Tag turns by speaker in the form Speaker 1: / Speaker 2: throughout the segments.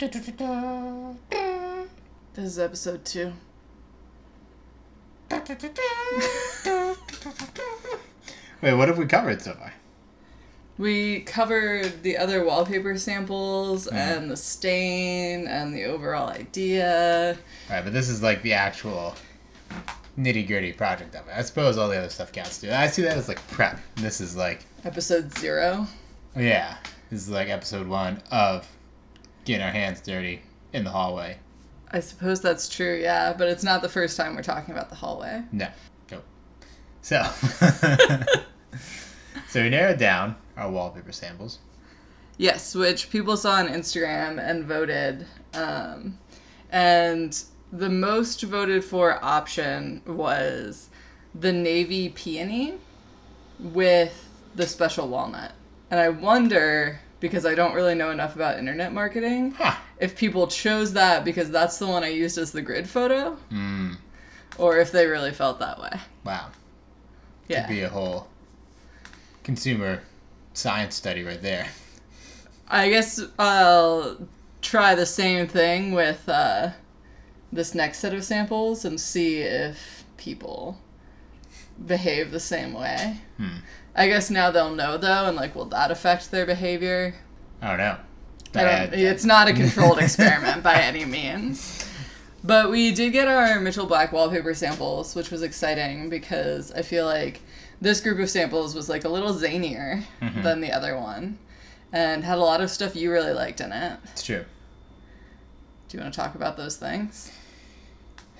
Speaker 1: This is episode two.
Speaker 2: Wait, what have we covered so far?
Speaker 1: We covered the other wallpaper samples mm-hmm. and the stain and the overall idea.
Speaker 2: Alright, but this is like the actual nitty gritty project of it. I suppose all the other stuff counts too. I see that as like prep. This is like,
Speaker 1: Episode zero.
Speaker 2: yeah, this is like episode one of getting our hands dirty in the hallway.
Speaker 1: I suppose that's true, yeah, but it's not the first time we're talking about the hallway.
Speaker 2: No, go. So, so we narrowed down our wallpaper samples.
Speaker 1: Yes, which people saw on Instagram and voted. Um, and the most voted for option was the navy peony with the special walnut. And I wonder, because I don't really know enough about internet marketing,
Speaker 2: Huh.
Speaker 1: if people chose that because that's the one I used as the grid photo,
Speaker 2: Mm,
Speaker 1: or if they really felt that way.
Speaker 2: wow.
Speaker 1: Yeah.
Speaker 2: Could be a whole consumer science study right there.
Speaker 1: I guess I'll try the same thing with uh, this next set of samples and see if people behave the same way.
Speaker 2: Hmm.
Speaker 1: I guess now they'll know though, and like, will that affect their behavior?
Speaker 2: I don't know.
Speaker 1: It's not a controlled experiment by any means. But we did get our Mitchell Black wallpaper samples, which was exciting because I feel like this group of samples was like a little zanier
Speaker 2: Mhm.
Speaker 1: than the other one and had a lot of stuff you really liked in it.
Speaker 2: It's true.
Speaker 1: Do you want to talk about those things?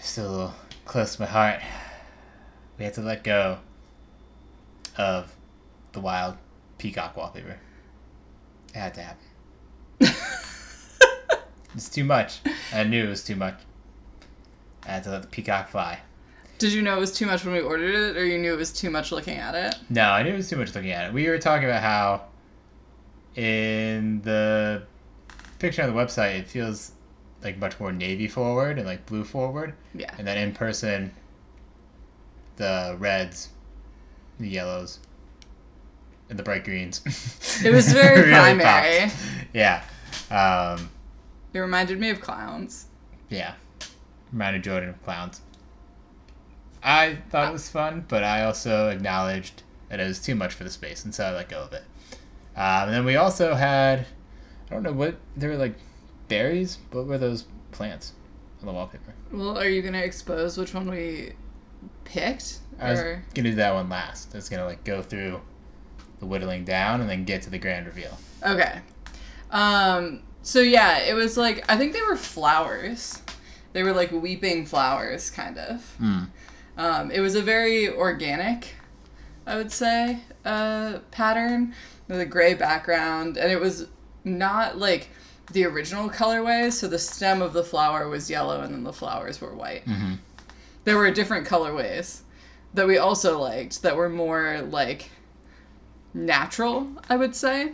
Speaker 2: Still a little close to my heart. We had to let go of the wild peacock wallpaper. It had to happen. it's too much. I knew it was too much. I had to let the peacock fly.
Speaker 1: Did you know it was too much when we ordered it, or you knew it was too much looking at it?
Speaker 2: No, I knew it was too much looking at it. We were talking about how in the picture on the website it feels like much more navy forward and like blue forward.
Speaker 1: Yeah.
Speaker 2: And then in person the reds, the yellows, and the bright greens.
Speaker 1: It was very
Speaker 2: really
Speaker 1: primary.
Speaker 2: popped. Yeah. Um,
Speaker 1: It reminded me of clowns.
Speaker 2: yeah. Reminded Jordan of clowns. I thought it was fun, but I also acknowledged that it was too much for the space, and so I let go of it. Um, and then we also had, I don't know what, they were like berries? What were those plants on the wallpaper?
Speaker 1: Well, are you gonna expose which one we picked?
Speaker 2: I was
Speaker 1: Or
Speaker 2: gonna do that one last. I was gonna like go through the whittling down and then get to the grand reveal.
Speaker 1: okay. Um. So yeah, it was like I think they were flowers. They were like weeping flowers, kind of.
Speaker 2: Mm.
Speaker 1: Um, it was a very organic, I would say, uh, pattern with a gray background, and it was not like the original colorway. So the stem of the flower was yellow, and then the flowers were white.
Speaker 2: hmm
Speaker 1: There were different colorways that we also liked that were more like natural, I would say.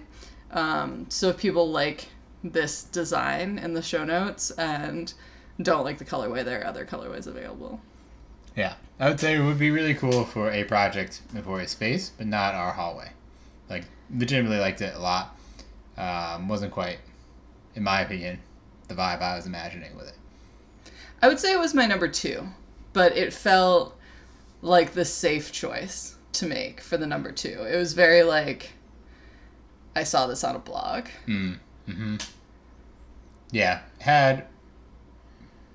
Speaker 1: Um, so if people like this design in the show notes and don't like the colorway, there are other colorways available.
Speaker 2: Yeah, I would say it would be really cool for a project for a space, but not our hallway. Like, legitimately liked it a lot. Um, wasn't quite, in my opinion, the vibe I was imagining with it.
Speaker 1: I would say it was my number two, but it felt like the safe choice to make for the number two. It was very like, I saw this on a blog.
Speaker 2: Mm. hmm Yeah, had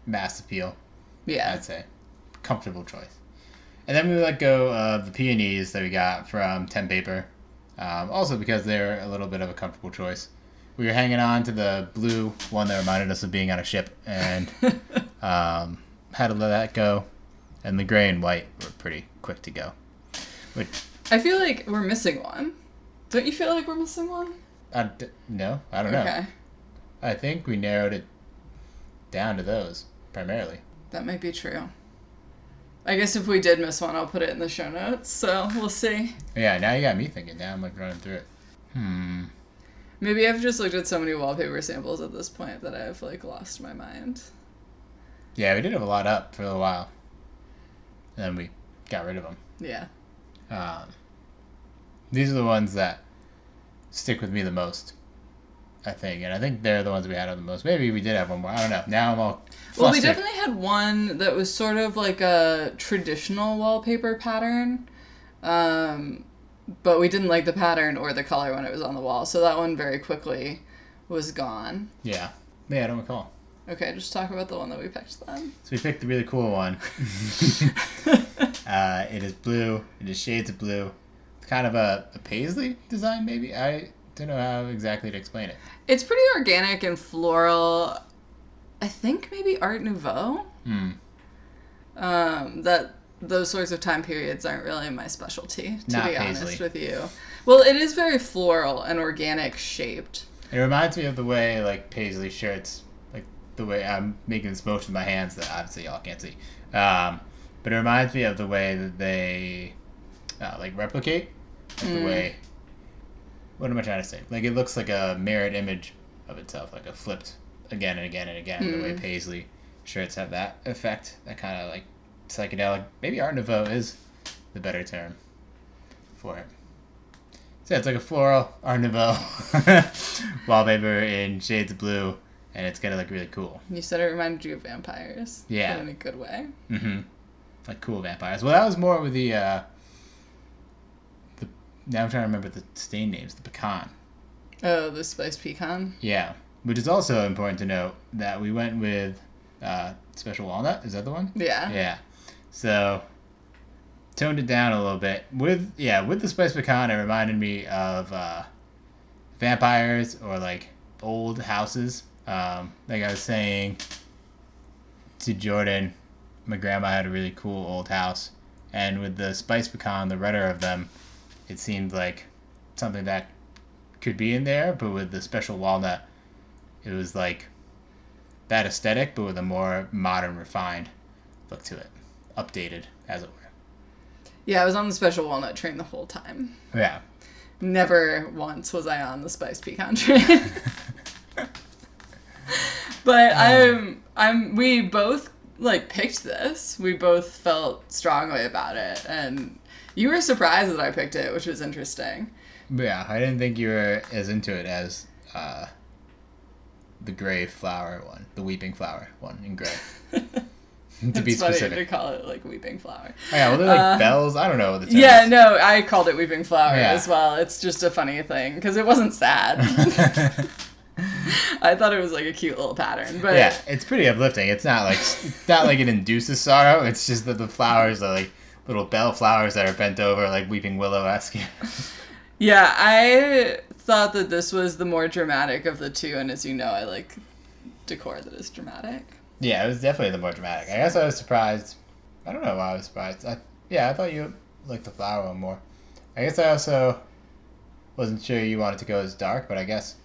Speaker 2: mass appeal.
Speaker 1: Yeah.
Speaker 2: I'd say comfortable choice. And then we let go of the peonies that we got from Tempaper, um, also because they're a little bit of a comfortable choice. We were hanging on to the blue one that reminded us of being on a ship, and um, had to let that go. And the gray and white were pretty quick to go. Which
Speaker 1: I feel like we're missing one. Don't you feel like we're missing one?
Speaker 2: I d- no, I don't know.
Speaker 1: Okay.
Speaker 2: I think we narrowed it down to those primarily.
Speaker 1: That might be true. I guess if we did miss one, I'll put it in the show notes. So we'll see.
Speaker 2: Yeah, now you got me thinking. Now I'm like running through it. Hmm.
Speaker 1: Maybe I've just looked at so many wallpaper samples at this point that I've like lost my mind.
Speaker 2: Yeah, we did have a lot up for a while, and then we got rid of them.
Speaker 1: Yeah.
Speaker 2: Um, these are the ones that stick with me the most, I think, and I think they're the ones we had on the most. Maybe we did have one more. I don't know. Now I'm all.
Speaker 1: Well, we definitely had one that was sort of like a traditional wallpaper pattern. Um, but we didn't like the pattern or the color when it was on the wall. So that one very quickly was gone.
Speaker 2: Yeah. Yeah, I don't recall.
Speaker 1: Okay, just talk about the one that we picked then.
Speaker 2: So we picked the really cool one. uh, it is blue. It is shades of blue. It's kind of a, a paisley design, maybe. I don't know how exactly to explain it.
Speaker 1: It's pretty organic and floral. I think maybe Art Nouveau.
Speaker 2: Hmm.
Speaker 1: Um, that those sorts of time periods aren't really my specialty, to
Speaker 2: Not
Speaker 1: be honest
Speaker 2: paisley.
Speaker 1: with you. Well, it is very floral and organic shaped.
Speaker 2: It reminds me of the way like paisley shirts, the way I'm making this motion with my hands that obviously y'all can't see. Um, but it reminds me of the way that they uh, like replicate, like the way. What am I trying to say? Like it looks like a mirrored image of itself, like a flipped again and again and again. The way paisley shirts have that effect, that kind of like psychedelic. Maybe Art Nouveau is the better term for it. So it's like a floral Art Nouveau wallpaper in shades of blue, and it's gonna look really cool.
Speaker 1: You said it reminded you of vampires.
Speaker 2: Yeah.
Speaker 1: in a good way.
Speaker 2: Mm-hmm. Like cool vampires. Well, that was more with the. Uh, the now I'm trying to remember the stain names. The pecan.
Speaker 1: Oh, the spiced pecan.
Speaker 2: Yeah, which is also important to note that we went with uh, special walnut. Is that the one?
Speaker 1: Yeah.
Speaker 2: Yeah. So toned it down a little bit with yeah with the spiced pecan. It reminded me of uh, vampires or like old houses. Um, like I was saying to Jordan, my grandma had a really cool old house, and with the spice pecan, the redder of them, it seemed like something that could be in there. But with the special walnut, it was like that aesthetic, but with a more modern, refined look to it, updated as it were.
Speaker 1: Yeah, I was on the special walnut train the whole time.
Speaker 2: Yeah.
Speaker 1: Never once was I on the spiced pecan train. but I'm I'm we both like picked this. We both felt strongly about it and you were surprised that I picked it, which was interesting.
Speaker 2: Yeah, I didn't think you were as into it as uh, the gray flower one, the weeping flower one in gray. to be
Speaker 1: funny
Speaker 2: specific.
Speaker 1: to call it like weeping flower.
Speaker 2: Oh, yeah, well, they're like
Speaker 1: Uh,
Speaker 2: bells. I don't know what the term
Speaker 1: Yeah,
Speaker 2: is.
Speaker 1: no, I called it weeping flower
Speaker 2: Yeah.
Speaker 1: as well. It's just a funny thing because it wasn't sad. I thought it was like a cute little pattern, but
Speaker 2: yeah, it's pretty uplifting. It's not like not like it induces sorrow. It's just that the flowers are like little bell flowers that are bent over, like weeping willow esque.
Speaker 1: Yeah, I thought that this was the more dramatic of the two, and as you know, I like decor that is dramatic.
Speaker 2: yeah, it was definitely the more dramatic. I guess I was surprised. I don't know why I was surprised. I, yeah, I thought you liked the flower one more. I guess I also wasn't sure you wanted to go as dark, but I guess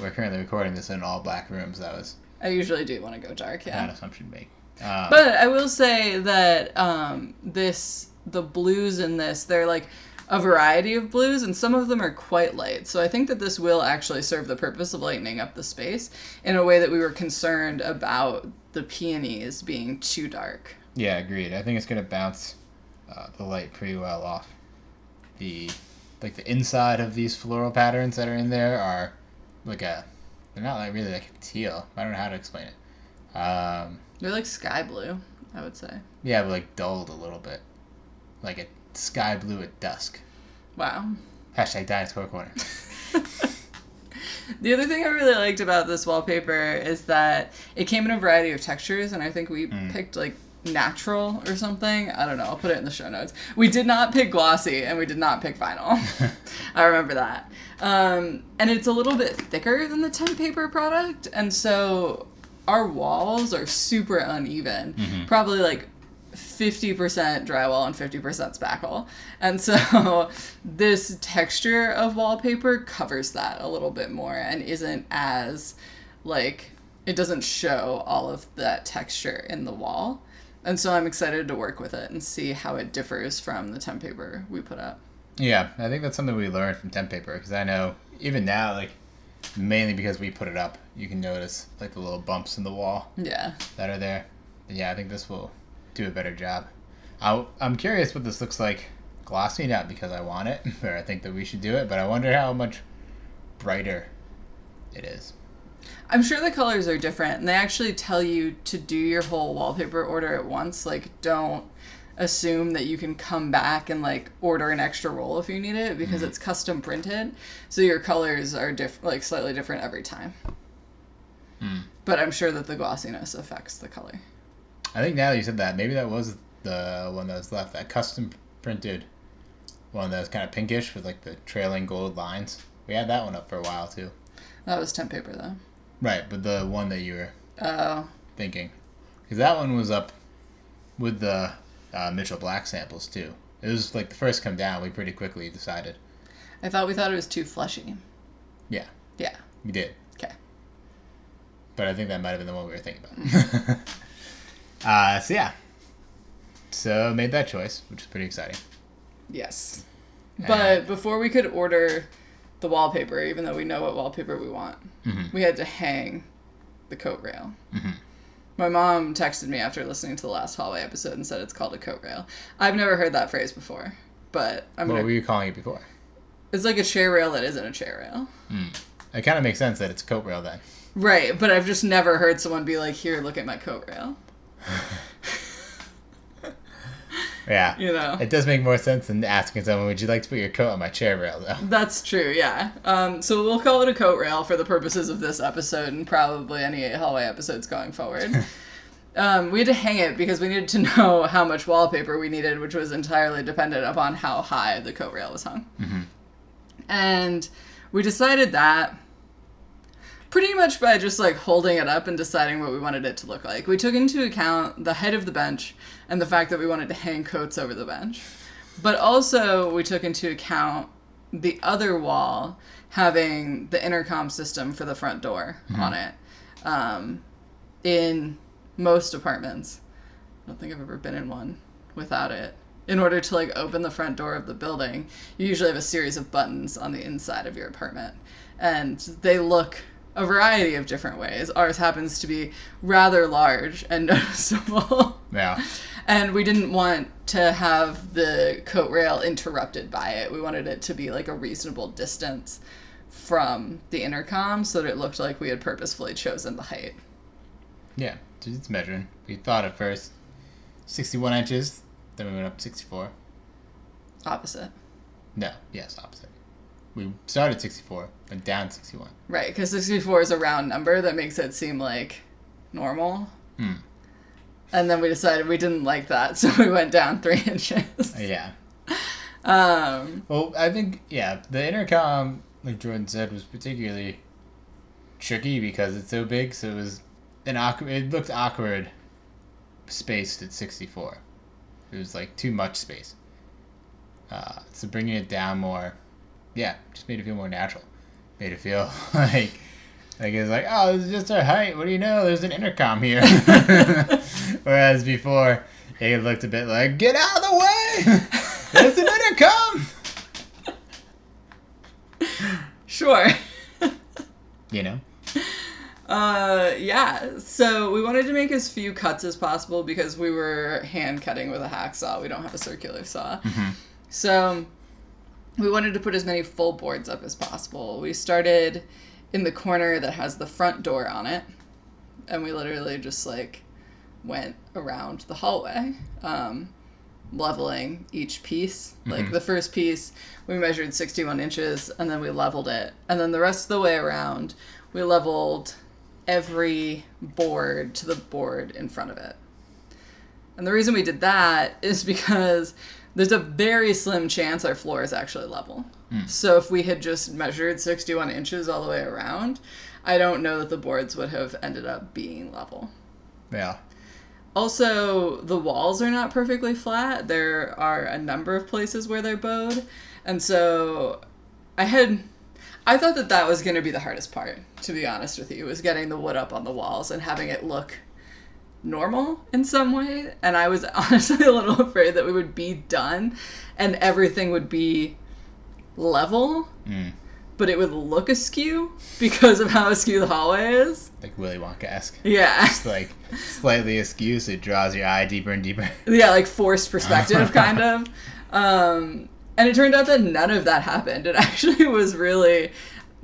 Speaker 2: we're currently recording this in all black rooms. That was
Speaker 1: I usually do want to go dark,
Speaker 2: an
Speaker 1: yeah.
Speaker 2: assumption to make. Um,
Speaker 1: But I will say that um, this, the blues in this, they're like a variety of blues, and some of them are quite light. So I think that this will actually serve the purpose of lightening up the space in a way that we were concerned about the peonies being too dark.
Speaker 2: Yeah, agreed. I think it's gonna bounce uh, the light pretty well off. The like the inside of these floral patterns that are in there are like a they're not like really like a teal. I don't know how to explain it. Um,
Speaker 1: They're like sky blue, I would say.
Speaker 2: yeah, but like dulled a little bit, like a sky blue at dusk.
Speaker 1: Wow.
Speaker 2: Hashtag dinosaur corner.
Speaker 1: The other thing I really liked about this wallpaper is that it came in a variety of textures, and I think we picked like natural or something. I don't know. I'll put it in the show notes. We did not pick glossy, and we did not pick vinyl. I remember that. Um, and it's a little bit thicker than the Tempaper product, and so our walls are super uneven. Probably like 50% drywall and 50% spackle. And so this texture of wallpaper covers that a little bit more and isn't as like it doesn't show all of that texture in the wall. And so I'm excited to work with it and see how it differs from the Tempaper we put up.
Speaker 2: Yeah, I think that's something we learned from Tempaper because I know even now, like mainly because we put it up, you can notice like the little bumps in the wall
Speaker 1: Yeah.
Speaker 2: that are there. But yeah, I think this will do a better job. i I'm curious what this looks like glossy, not because I want it or I think that we should do it, but I wonder how much brighter it is.
Speaker 1: I'm sure the colors are different, and they actually tell you to do your whole wallpaper order at once. Like, don't assume that you can come back and like order an extra roll if you need it because mm-hmm. it's custom printed. So your colors are different, like slightly different every time. Hmm. But I'm sure that the glossiness affects the color.
Speaker 2: I think now that you said that, maybe that was the one that was left, that custom printed one that was kind of pinkish with like the trailing gold lines. We had that one up for a while too.
Speaker 1: That was Tempaper though.
Speaker 2: Right, but the one that you were
Speaker 1: Oh,
Speaker 2: thinking, because that one was up with the uh, Mitchell Black samples too. It was like the first come down. We pretty quickly decided.
Speaker 1: I thought we thought it was too fleshy.
Speaker 2: Yeah,
Speaker 1: Yeah.
Speaker 2: we did.
Speaker 1: Okay.
Speaker 2: But I think that might have been the one we were thinking about. uh, so yeah, so made that choice, which is pretty exciting.
Speaker 1: Yes.
Speaker 2: And-
Speaker 1: But before we could order the wallpaper, even though we know what wallpaper we want,
Speaker 2: Mhm.
Speaker 1: we had to hang the coat rail.
Speaker 2: Mhm.
Speaker 1: My mom texted me after listening to the last hallway episode and said it's called a coat rail. I've never heard that phrase before, but I'm
Speaker 2: What
Speaker 1: gonna.
Speaker 2: were you calling it before?
Speaker 1: It's like a chair rail that isn't a chair rail.
Speaker 2: It kind of makes sense that it's coat rail then.
Speaker 1: Right, but I've just never heard someone be like, "Here, look at my coat rail."
Speaker 2: Yeah.
Speaker 1: You know.
Speaker 2: It does make more sense than asking someone, "Would you like to put your coat on my chair rail?" Though.
Speaker 1: That's true, yeah. Um, so we'll call it a coat rail for the purposes of this episode and probably any hallway episodes going forward. um, we had to hang it because we needed to know how much wallpaper we needed, which was entirely dependent upon how high the coat rail was hung. And we decided that pretty much by just like holding it up and deciding what we wanted it to look like. We took into account the height of the bench and the fact that we wanted to hang coats over the bench. But also, we took into account the other wall having the intercom system for the front door on it. Um, in most apartments, I don't think I've ever been in one without it. In order to like open the front door of the building, you usually have a series of buttons on the inside of your apartment, and they look a variety of different ways. Ours happens to be rather large and noticeable.
Speaker 2: Yeah.
Speaker 1: And we didn't want to have the coat rail interrupted by it. We wanted it to be like a reasonable distance from the intercom so that it looked like we had purposefully chosen the height.
Speaker 2: Yeah. So it's measuring. We thought at first 61 inches, then we went up 64.
Speaker 1: Opposite.
Speaker 2: No, yes, opposite. We started 64, and down 61.
Speaker 1: Right, because 64 is a round number that makes it seem like normal.
Speaker 2: Hmm.
Speaker 1: And then we decided we didn't like that, so we went down three inches.
Speaker 2: Yeah.
Speaker 1: Um,
Speaker 2: Well, I think yeah, the intercom, like Jordan said, was particularly tricky because it's so big. So it was an awkward. It looked awkward, spaced at sixty four. It was like too much space. Uh, so bringing it down more, yeah, just made it feel more natural. Made it feel like. Like it's like, oh, this is just our height. What do you know? There's an intercom here. Whereas before, it looked a bit like, get out of the way. There's an intercom.
Speaker 1: sure.
Speaker 2: You know?
Speaker 1: Uh, yeah. So we wanted to make as few cuts as possible because we were hand cutting with a hacksaw. We don't have a circular saw. So we wanted to put as many full boards up as possible. We started in the corner that has the front door on it, and we literally just like went around the hallway, um, leveling each piece. Like the first piece, we measured 61 inches, and then we leveled it, and then the rest of the way around, we leveled every board to the board in front of it. And the reason we did that is because there's a very slim chance our floor is actually level. Hmm. So if we had just measured 61 inches all the way around, I don't know that the boards would have ended up being level.
Speaker 2: Yeah.
Speaker 1: Also, the walls are not perfectly flat. There are a number of places where they're bowed. And so I had I thought that that was going to be the hardest part, to be honest with you, was getting the wood up on the walls and having it look normal in some way. And I was honestly a little afraid that we would be done and everything would be level,
Speaker 2: Mm.
Speaker 1: but it would look askew because of how askew the hallway is.
Speaker 2: Like Willy Wonka esque.
Speaker 1: Yeah.
Speaker 2: It's like slightly askew, so it draws your eye deeper and deeper.
Speaker 1: yeah, like forced perspective, kind of. Um, and it turned out that none of that happened. It actually was really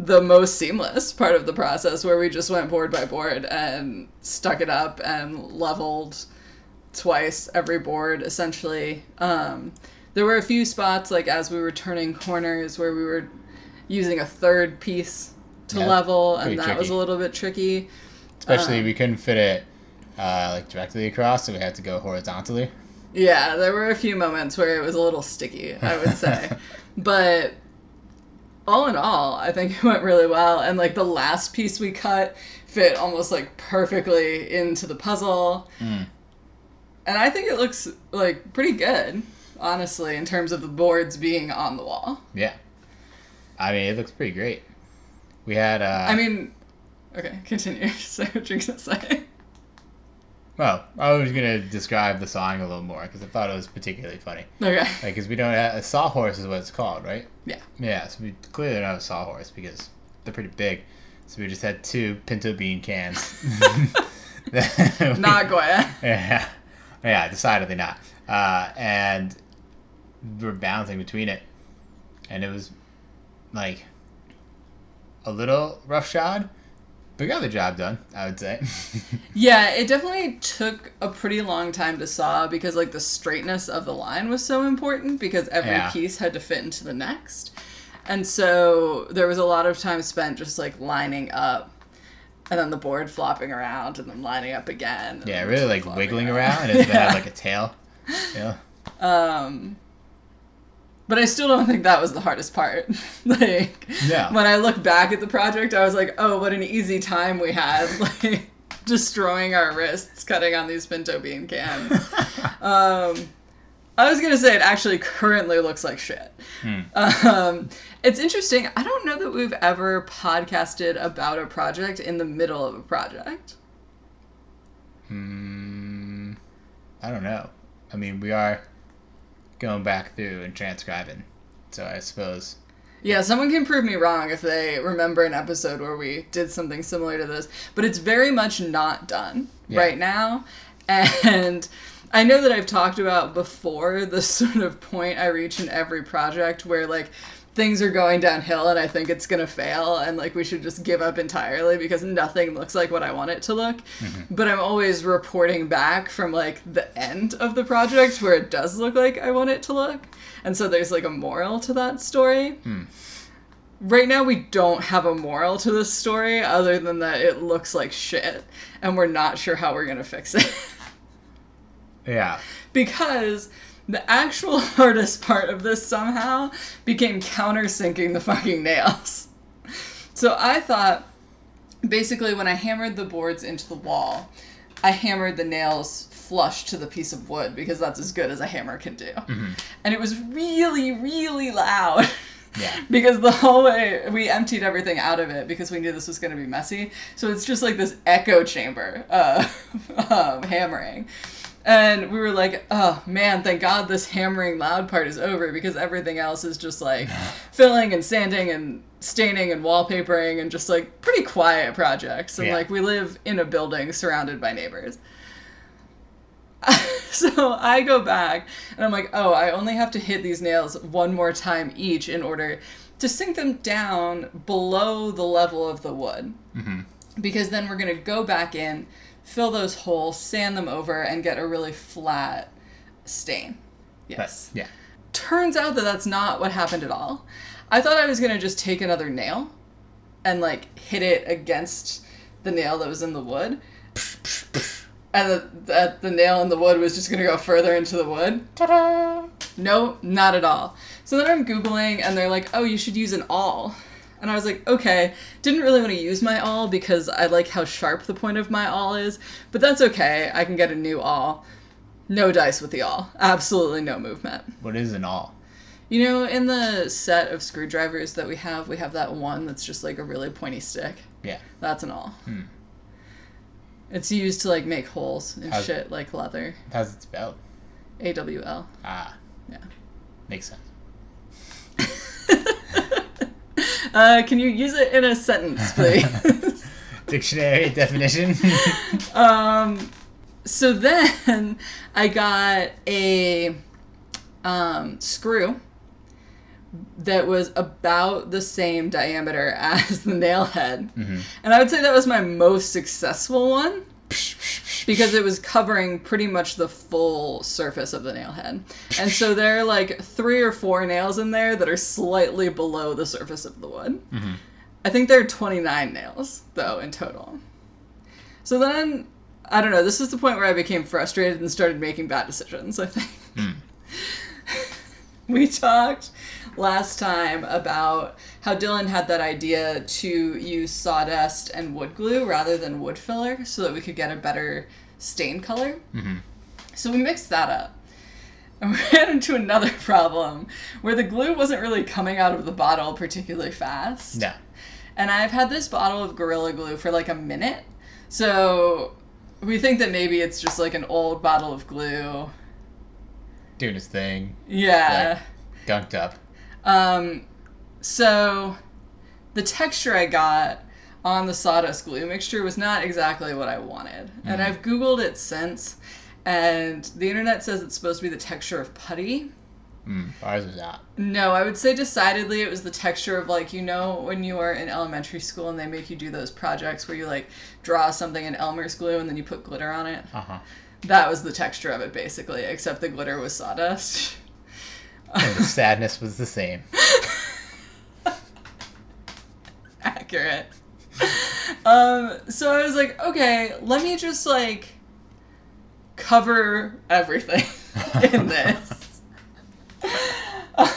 Speaker 1: the most seamless part of the process where we just went board by board and stuck it up and leveled twice every board essentially. Um, there were a few spots, like as we were turning corners, where we were using a third piece to
Speaker 2: Yeah,
Speaker 1: level, and that was a little bit tricky.
Speaker 2: Especially
Speaker 1: Um,
Speaker 2: we couldn't fit it uh, like directly across, so we had to go horizontally.
Speaker 1: Yeah, there were a few moments where it was a little sticky, I would say. but all in all, I think it went really well. And like the last piece we cut fit almost like perfectly into the puzzle.
Speaker 2: Mm.
Speaker 1: And I think it looks like pretty good, honestly, in terms of the boards being on the wall.
Speaker 2: Yeah. I mean, it looks pretty great. We had. Uh,
Speaker 1: I mean, okay, continue. Say what you're gonna say.
Speaker 2: Well, I was gonna describe the song a little more because I thought it was particularly funny.
Speaker 1: Okay.
Speaker 2: Like, because we don't have a sawhorse is what it's called, right?
Speaker 1: Yeah.
Speaker 2: Yeah. So we clearly don't have a sawhorse because they're pretty big. So we just had two pinto bean cans.
Speaker 1: Not Goya.
Speaker 2: Yeah. Yeah, decidedly not. Uh, and we're bouncing between it. And it was like a little roughshod, but got the job done, I would say.
Speaker 1: Yeah, it definitely took a pretty long time to saw because like the straightness of the line was so important because every
Speaker 2: Yeah.
Speaker 1: piece had to fit into the next. And so there was a lot of time spent just like lining up and then the board flopping around and then lining up again.
Speaker 2: yeah, really like wiggling around and it
Speaker 1: Yeah.
Speaker 2: had like a tail. Yeah.
Speaker 1: Um but I still don't think that was the hardest part. like
Speaker 2: Yeah.
Speaker 1: when I look back at the project, I was like, "Oh, what an easy time we had!" Like destroying our wrists cutting on these pinto bean cans. um, I was gonna say it actually currently looks like shit. Um, it's interesting. I don't know that we've ever podcasted about a project in the middle of a project.
Speaker 2: Hmm. I don't know. I mean, we are going back through and transcribing. So I suppose.
Speaker 1: Yeah, someone can prove me wrong if they remember an episode where we did something similar to this, but it's very much not done
Speaker 2: Yeah.
Speaker 1: right now. And I know that I've talked about before the sort of point I reach in every project where like things are going downhill and I think it's going to fail and like we should just give up entirely because nothing looks like what I want it to look. Mm-hmm. But I'm always reporting back from like the end of the project where it does look like I want it to look. And so there's like a moral to that story. Hmm. Right now, we don't have a moral to this story other than that it looks like shit, and we're not sure how we're gonna fix it.
Speaker 2: Yeah.
Speaker 1: because the actual hardest part of this somehow became countersinking the fucking nails. So I thought basically when I hammered the boards into the wall, I hammered the nails flush to the piece of wood because that's as good as a hammer can do. And it was really, really loud.
Speaker 2: Yeah.
Speaker 1: because the hallway we emptied everything out of it because we knew this was going to be messy so it's just like this echo chamber of um, hammering and we were like oh man thank god this hammering loud part is over because everything else is just like filling and sanding and staining and wallpapering and just like pretty quiet projects and
Speaker 2: Yeah.
Speaker 1: like we live in a building surrounded by neighbors so I go back and I'm like, oh, I only have to hit these nails one more time each in order to sink them down below the level of the wood. Mm-hmm. Because then we're going to go back in, fill those holes, sand them over, and get a really flat stain.
Speaker 2: But,
Speaker 1: Yes.
Speaker 2: yeah.
Speaker 1: Turns out that that's not what happened at all. I thought I was going to just take another nail and like hit it against the nail that was in the wood. And the, that the nail in the wood was just gonna go further into the wood.
Speaker 2: Ta-da!
Speaker 1: No, not at all. So then I'm Googling and they're like, oh, you should use an awl. And I was like, okay. Didn't really want to use my awl because I like how sharp the point of my awl is, but that's okay. I can get a new awl. No dice with the awl. Absolutely no movement.
Speaker 2: What is an awl?
Speaker 1: You know, in the set of screwdrivers that we have, we have that one that's just like a really pointy stick.
Speaker 2: Yeah.
Speaker 1: That's an awl.
Speaker 2: Hmm.
Speaker 1: It's used to like make holes and
Speaker 2: How's-
Speaker 1: shit like leather.
Speaker 2: How's it spelled?
Speaker 1: A W L.
Speaker 2: Ah.
Speaker 1: Yeah.
Speaker 2: Makes sense.
Speaker 1: Uh, can you use it in a sentence, please?
Speaker 2: Dictionary definition.
Speaker 1: um, so then I got a um, screw that was about the same diameter as the nail head. And I would say that was my most successful one because it was covering pretty much the full surface of the nail head. And so there are like three or four nails in there that are slightly below the surface of the wood. Mm-hmm. I think there are 29 nails, though, in total. So then, I don't know, this is the point where I became frustrated and started making bad decisions, I think. Hmm. we talked last time about how Dylan had that idea to use sawdust and wood glue rather than wood filler so that we could get a better stain color. So we mixed that up. And we ran into another problem where the glue wasn't really coming out of the bottle particularly fast.
Speaker 2: no.
Speaker 1: And I've had this bottle of Gorilla Glue for like a minute. So we think that maybe it's just like an old bottle of glue.
Speaker 2: Doing his thing.
Speaker 1: Yeah.
Speaker 2: Gunked up.
Speaker 1: Um, so the texture I got on the sawdust glue mixture was not exactly what I wanted. And I've Googled it since, and the internet says it's supposed to be the texture of putty.
Speaker 2: Mm, ours was not.
Speaker 1: No, I would say decidedly it was the texture of like, you know, when you were in elementary school and they make you do those projects where you like draw something in Elmer's glue and then you put glitter on it.
Speaker 2: Uh huh.
Speaker 1: That was the texture of it basically, except the glitter was sawdust.
Speaker 2: And the sadness was the same.
Speaker 1: accurate. um, so I was like, okay, let me just like cover everything in this.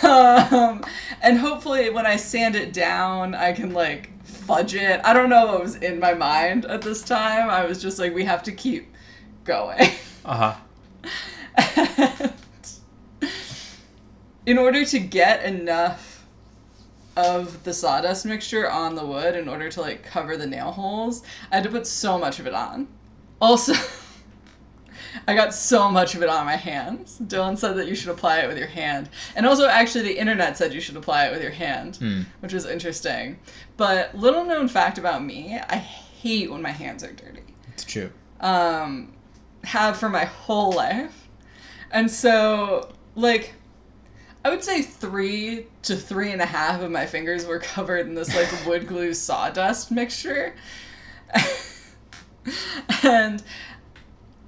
Speaker 1: um, and hopefully when I sand it down, I can like fudge it. I don't know what was in my mind at this time. I was just like, we have to keep going.
Speaker 2: Uh huh.
Speaker 1: In order to get enough of the sawdust mixture on the wood in order to like cover the nail holes, I had to put so much of it on. Also, I got so much of it on my hands. Dylan said that you should apply it with your hand. And also, actually, the internet said you should apply it with your hand, which was interesting. But, little known fact about me I hate when my hands are dirty
Speaker 2: It's true.
Speaker 1: um, have for my whole life. And so, like, I would say three to three and a half of my fingers were covered in this, like, wood glue sawdust mixture. and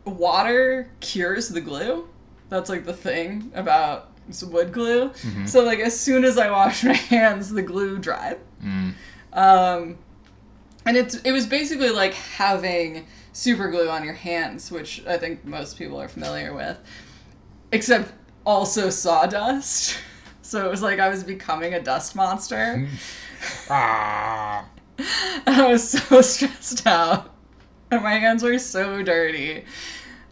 Speaker 1: water cures the glue. That's, like, the thing about wood glue. So, like, as soon as I washed my hands, the glue dried.
Speaker 2: Mm.
Speaker 1: Um, and it's it was basically like having super glue on your hands, which I think most people are familiar with, except also sawdust. So it was like I was becoming a dust monster.
Speaker 2: Ah.
Speaker 1: and I was so stressed out. And my hands were so dirty.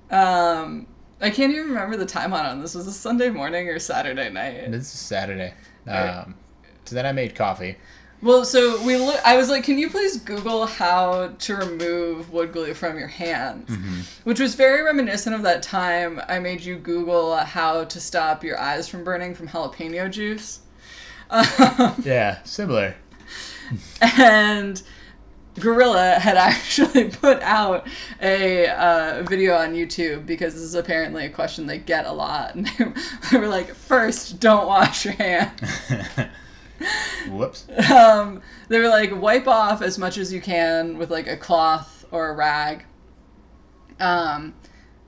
Speaker 1: Um, I can't even remember the time on it. This was a Sunday morning or Saturday night.
Speaker 2: This is Saturday. Um, so then I made coffee.
Speaker 1: Well, so we look. I was like, "Can you please Google how to remove wood glue from your hands?" Which was very reminiscent of that time I made you Google how to stop your eyes from burning from jalapeno juice. Um,
Speaker 2: Yeah, similar.
Speaker 1: and Gorilla had actually put out a uh, video on YouTube because this is apparently a question they get a lot. And they were like, first, don't wash your hands.
Speaker 2: Whoops.
Speaker 1: um, they were like wipe off as much as you can with like a cloth or a rag. Um,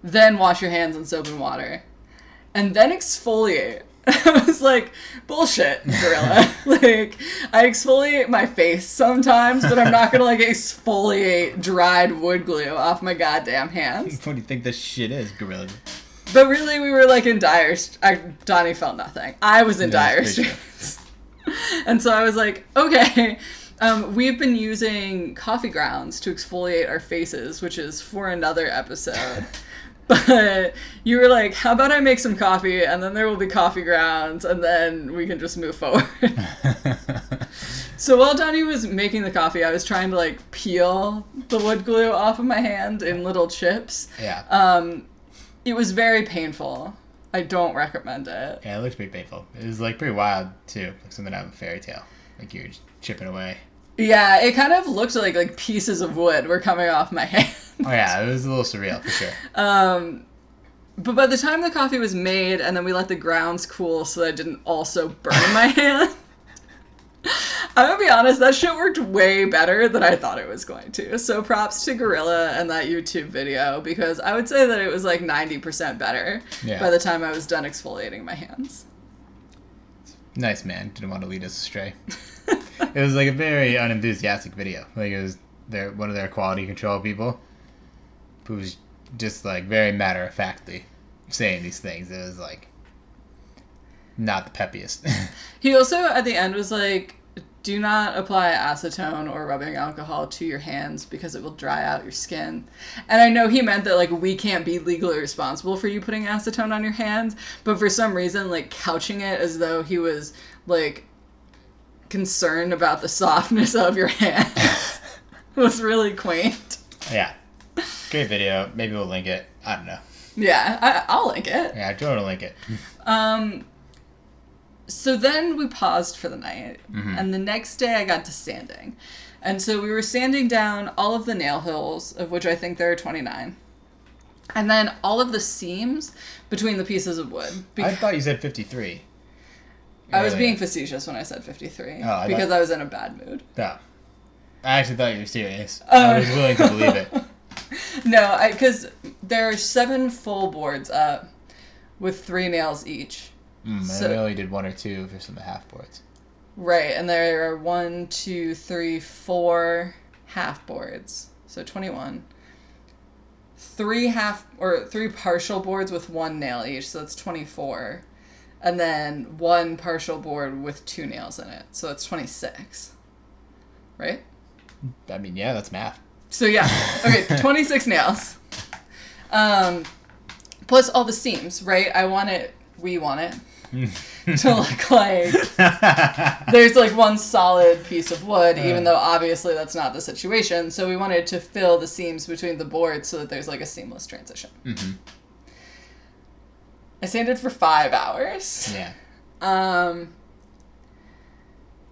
Speaker 1: then wash your hands in soap and water. And then exfoliate. I was like bullshit gorilla. Like i exfoliate my face sometimes but i'm not gonna like exfoliate dried wood glue off my goddamn hands.
Speaker 2: What do you think this shit is, Gorilla?
Speaker 1: but really we were like in dire st- I, donnie felt nothing. I was in dire straits and so I was like, okay, um, we've been using coffee grounds to exfoliate our faces, which is for another episode. But you were like, how about I make some coffee and then there will be coffee grounds and then we can just move forward. so while Donnie was making the coffee, I was trying to like peel the wood glue off of my hand in little chips.
Speaker 2: yeah.
Speaker 1: Um, it was very painful. I don't recommend it.
Speaker 2: yeah, it looks pretty painful. It was like pretty wild too, like something out of a fairy tale. Like you're chipping away.
Speaker 1: Yeah, it kind of looked like like pieces of wood were coming off my hand.
Speaker 2: Oh yeah, it was a little surreal for sure.
Speaker 1: Um, but by the time the coffee was made, and then we let the grounds cool so that it didn't also burn my hand. I'm gonna be honest, that shit worked way better than I thought it was going to. So props to Gorilla and that YouTube video because I would say that it was like 90% better
Speaker 2: Yeah.
Speaker 1: by the time I was done exfoliating my hands.
Speaker 2: Nice man. Didn't want to lead us astray. it was like a very unenthusiastic video. Like it was their one of their quality control people who was just like very matter of factly saying these things. It was like not the peppiest.
Speaker 1: He also at the end was like, do not apply acetone or rubbing alcohol to your hands because it will dry out your skin. And I know he meant that like we can't be legally responsible for you putting acetone on your hands, but for some reason like couching it as though he was like concerned about the softness of your hands was really quaint.
Speaker 2: yeah. Great video. Maybe we'll link it. I don't know.
Speaker 1: Yeah, I, I'll link it.
Speaker 2: Yeah, Jordan will link it.
Speaker 1: Um, so then we paused for the night,
Speaker 2: Mm-hmm.
Speaker 1: and the next day I got to sanding. And so we were sanding down all of the nail holes, of which I think there are 29. And then all of the seams between the pieces of wood. Be-
Speaker 2: I thought you said 53.
Speaker 1: I was being facetious when I said 53
Speaker 2: Oh, I
Speaker 1: because
Speaker 2: thought-
Speaker 1: I was in a bad mood.
Speaker 2: No. I actually thought you were serious.
Speaker 1: Oh.
Speaker 2: I was willing to believe it.
Speaker 1: No, because there are seven full boards up with three nails each.
Speaker 2: Mm,
Speaker 1: So-
Speaker 2: only did one or two for some of the half boards.
Speaker 1: Right, and there are one, two, three, four half boards. So 21. Three half or three partial boards with one nail each, so that's 24. And then one partial board with two nails in it, so that's 26. Right?
Speaker 2: I mean, yeah, that's math.
Speaker 1: So yeah, okay, 26 nails. Um, plus all the seams, right? I want it, we want it to look like there's like one solid piece of wood, even though obviously that's not the situation. So we wanted to fill the seams between the boards so that there's like a seamless transition.
Speaker 2: Mhm.
Speaker 1: I sanded for five hours.
Speaker 2: Yeah.
Speaker 1: Um,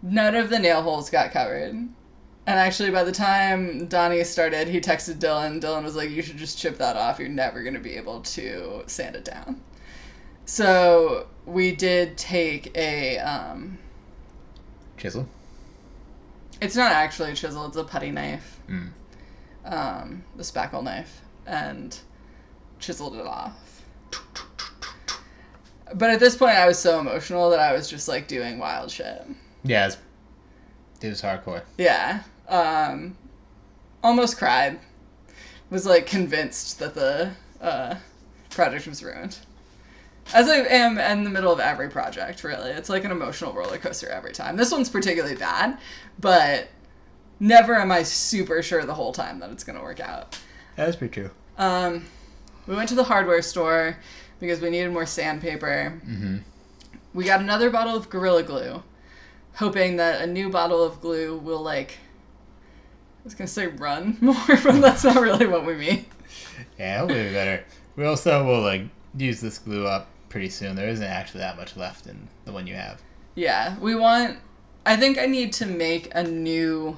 Speaker 1: none of the nail holes got covered. And actually, by the time Donnie started, he texted Dylan. Dylan was like, You should just chip that off. You're never going to be able to sand it down. So we did take a. Um,
Speaker 2: Chisel.
Speaker 1: it's not actually a chisel, it's a putty knife,
Speaker 2: Mm.
Speaker 1: um, the spackle knife, and chiseled it off. But at this point, I was so emotional that I was just like doing wild shit.
Speaker 2: Yeah, it's, it was hardcore.
Speaker 1: Yeah. Um, almost cried. Was like convinced that the uh, project was ruined. As I am in the middle of every project, really. It's like an emotional roller coaster every time. This one's particularly bad, but never am I super sure the whole time that it's going to work out.
Speaker 2: That's pretty true.
Speaker 1: Um, we went to the hardware store because we needed more sandpaper.
Speaker 2: Mm-hmm.
Speaker 1: We got another bottle of Gorilla Glue, hoping that a new bottle of glue will like. I was gonna say run more, but that's not really what we mean.
Speaker 2: Yeah, it'll be better. We also will like use this glue up pretty soon. There isn't actually that much left in the one you have.
Speaker 1: Yeah, we want. I think I need to make a new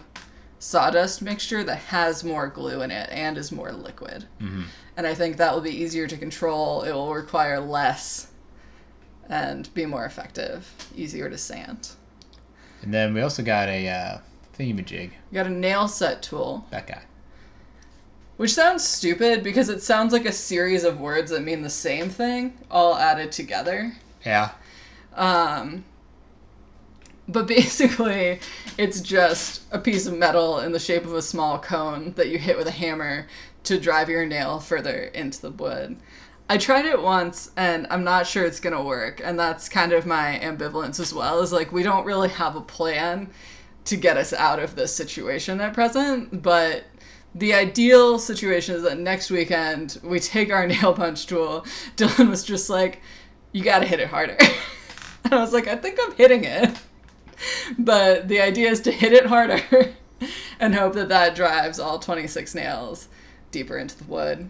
Speaker 1: sawdust mixture that has more glue in it and is more liquid.
Speaker 2: Mm-hmm.
Speaker 1: And I think that will be easier to control. It will require less and be more effective, easier to sand.
Speaker 2: And then we also got a uh, thingamajig.
Speaker 1: We got a nail set tool.
Speaker 2: That guy.
Speaker 1: Which sounds stupid because it sounds like a series of words that mean the same thing, all added together.
Speaker 2: Yeah.
Speaker 1: Um, but basically, it's just a piece of metal in the shape of a small cone that you hit with a hammer to drive your nail further into the wood. I tried it once and I'm not sure it's gonna work, and that's kind of my ambivalence as well. Is like we don't really have a plan to get us out of this situation at present, but the ideal situation is that next weekend we take our nail punch tool. Dylan was just like, "You got to hit it harder," and I was like, "I think I'm hitting it," but the idea is to hit it harder and hope that that drives all 26 nails deeper into the wood,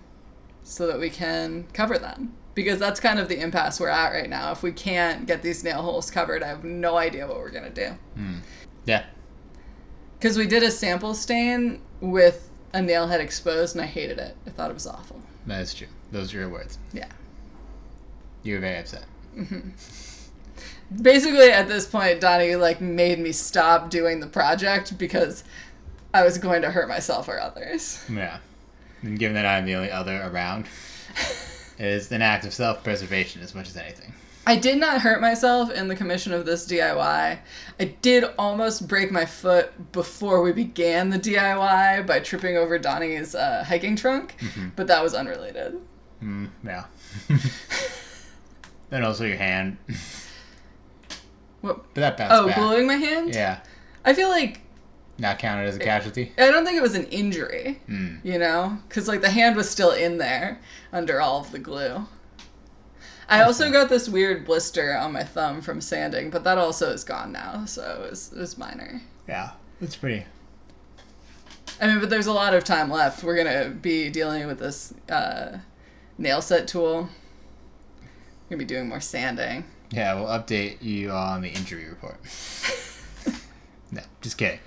Speaker 1: so that we can cover them. Because that's kind of the impasse we're at right now. If we can't get these nail holes covered, I have no idea what we're gonna do. Hmm.
Speaker 2: Yeah.
Speaker 1: Because we did a sample stain with a nail head exposed, and I hated it. I thought it was awful.
Speaker 2: That is true. Those are your words.
Speaker 1: Yeah.
Speaker 2: You were very upset. Mm-hmm.
Speaker 1: Basically, at this point, Donnie like made me stop doing the project because I was going to hurt myself or others.
Speaker 2: Yeah. And given that I'm the only other around, it is an act of self preservation as much as anything.
Speaker 1: I did not hurt myself in the commission of this DIY. I did almost break my foot before we began the DIY by tripping over Donnie's uh, hiking trunk, but that was unrelated.
Speaker 2: Mm, yeah. and also your hand.
Speaker 1: What?
Speaker 2: But that bounced
Speaker 1: Oh,
Speaker 2: back.
Speaker 1: gluing my hand?
Speaker 2: Yeah.
Speaker 1: I feel like
Speaker 2: Not counted as a casualty.
Speaker 1: I don't think it was an injury,
Speaker 2: Hmm.
Speaker 1: you know, because like the hand was still in there under all of the glue. I also got this weird blister on my thumb from sanding, but that also is gone now, so it was, it was minor.
Speaker 2: Yeah. it's pretty.
Speaker 1: I mean, but there's a lot of time left. We're gonna be dealing with this uh, nail set tool. We're gonna be doing more sanding.
Speaker 2: Yeah, we'll update you on the injury report. no, just kidding.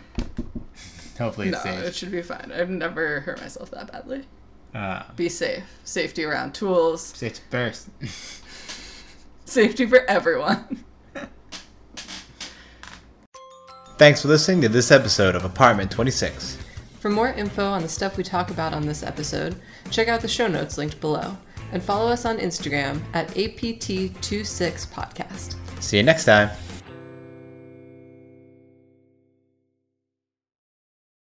Speaker 2: Hopefully it's
Speaker 1: No,
Speaker 2: it's
Speaker 1: it should be fine. I've never hurt myself that badly.
Speaker 2: Uh,
Speaker 1: Be safe. Safety around tools.
Speaker 2: safety first.
Speaker 1: Safety for everyone.
Speaker 3: Thanks for listening to this episode of Apartment 26.
Speaker 1: For more info on the stuff we talk about on this episode, check out the show notes linked below and follow us on Instagram at APT26podcast.
Speaker 3: See you next time.